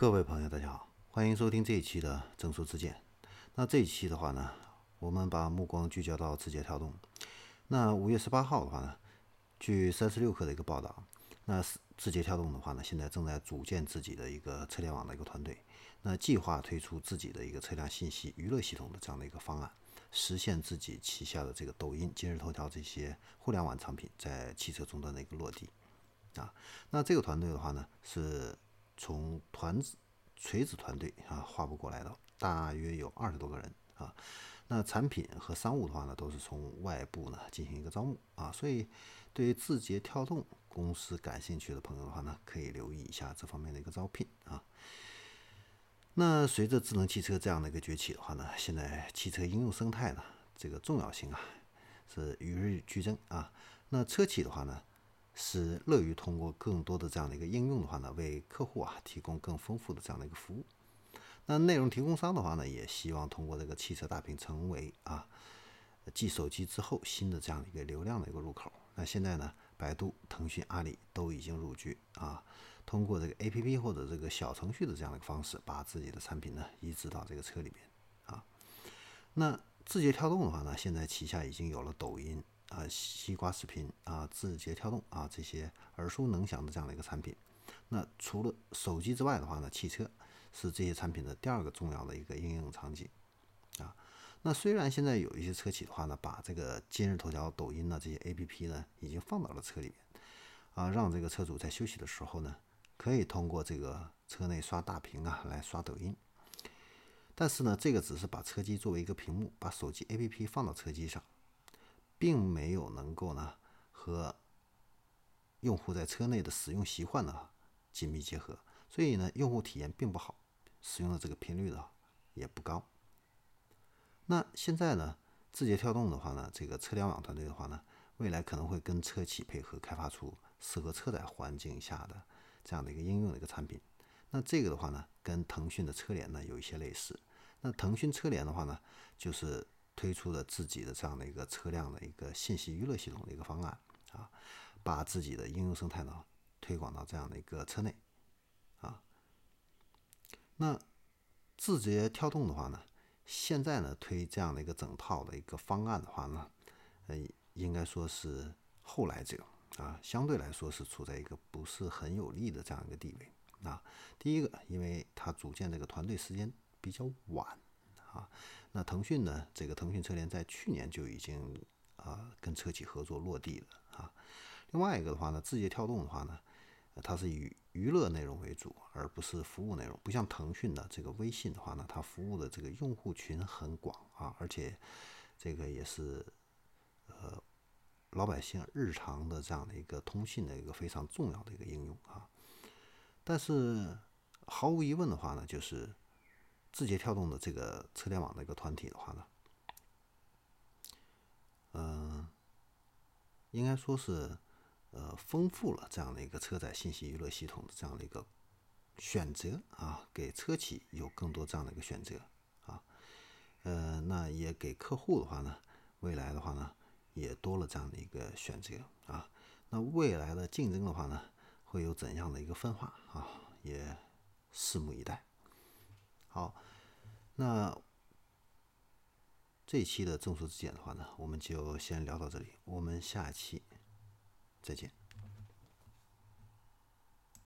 各位朋友，大家好，欢迎收听这一期的正说之见。那这一期的话呢，我们把目光聚焦到字节跳动。那五月十八号的话呢，据三十六氪的一个报道，那字节跳动的话呢，现在正在组建自己的一个车联网的一个团队，那计划推出自己的一个车辆信息娱乐系统的这样的一个方案，实现自己旗下的这个抖音、今日头条这些互联网产品在汽车终端的一个落地。啊，那这个团队的话呢，是从团子锤子团队啊划不过来的，大约有二十多个人啊。那产品和商务的话呢，都是从外部呢进行一个招募啊。所以，对于字节跳动公司感兴趣的朋友的话呢，可以留意一下这方面的一个招聘啊。那随着智能汽车这样的一个崛起的话呢，现在汽车应用生态呢这个重要性啊是与日俱增啊。那车企的话呢？是乐于通过更多的这样的一个应用的话呢，为客户啊提供更丰富的这样的一个服务。那内容提供商的话呢，也希望通过这个汽车大屏成为啊继手机之后新的这样的一个流量的一个入口。那现在呢，百度、腾讯、阿里都已经入局啊，通过这个 APP 或者这个小程序的这样的一个方式，把自己的产品呢移植到这个车里边啊。那字节跳动的话呢，现在旗下已经有了抖音。啊，西瓜视频啊，字节跳动啊，这些耳熟能详的这样的一个产品。那除了手机之外的话呢，汽车是这些产品的第二个重要的一个应用场景啊。那虽然现在有一些车企的话呢，把这个今日头条、抖音呢这些 APP 呢已经放到了车里面啊，让这个车主在休息的时候呢，可以通过这个车内刷大屏啊来刷抖音。但是呢，这个只是把车机作为一个屏幕，把手机 APP 放到车机上。并没有能够呢和用户在车内的使用习惯呢紧密结合，所以呢用户体验并不好，使用的这个频率呢也不高。那现在呢字节跳动的话呢，这个车联网团队的话呢，未来可能会跟车企配合开发出适合车载环境下的这样的一个应用的一个产品。那这个的话呢，跟腾讯的车联呢有一些类似。那腾讯车联的话呢，就是。推出了自己的这样的一个车辆的一个信息娱乐系统的一个方案啊，把自己的应用生态呢推广到这样的一个车内啊。那字节跳动的话呢，现在呢推这样的一个整套的一个方案的话呢，呃，应该说是后来者啊，相对来说是处在一个不是很有利的这样一个地位啊。第一个，因为他组建这个团队时间比较晚啊。那腾讯呢？这个腾讯车联在去年就已经啊跟车企合作落地了啊。另外一个的话呢，字节跳动的话呢，它是以娱乐内容为主，而不是服务内容。不像腾讯的这个微信的话呢，它服务的这个用户群很广啊，而且这个也是呃老百姓日常的这样的一个通信的一个非常重要的一个应用啊。但是毫无疑问的话呢，就是。字节跳动的这个车联网的一个团体的话呢，嗯，应该说是呃丰富了这样的一个车载信息娱乐系统的这样的一个选择啊，给车企有更多这样的一个选择啊，呃，那也给客户的话呢，未来的话呢，也多了这样的一个选择啊，那未来的竞争的话呢，会有怎样的一个分化啊，也拭目以待。好，那这一期的众说之见的话呢，我们就先聊到这里，我们下期再见。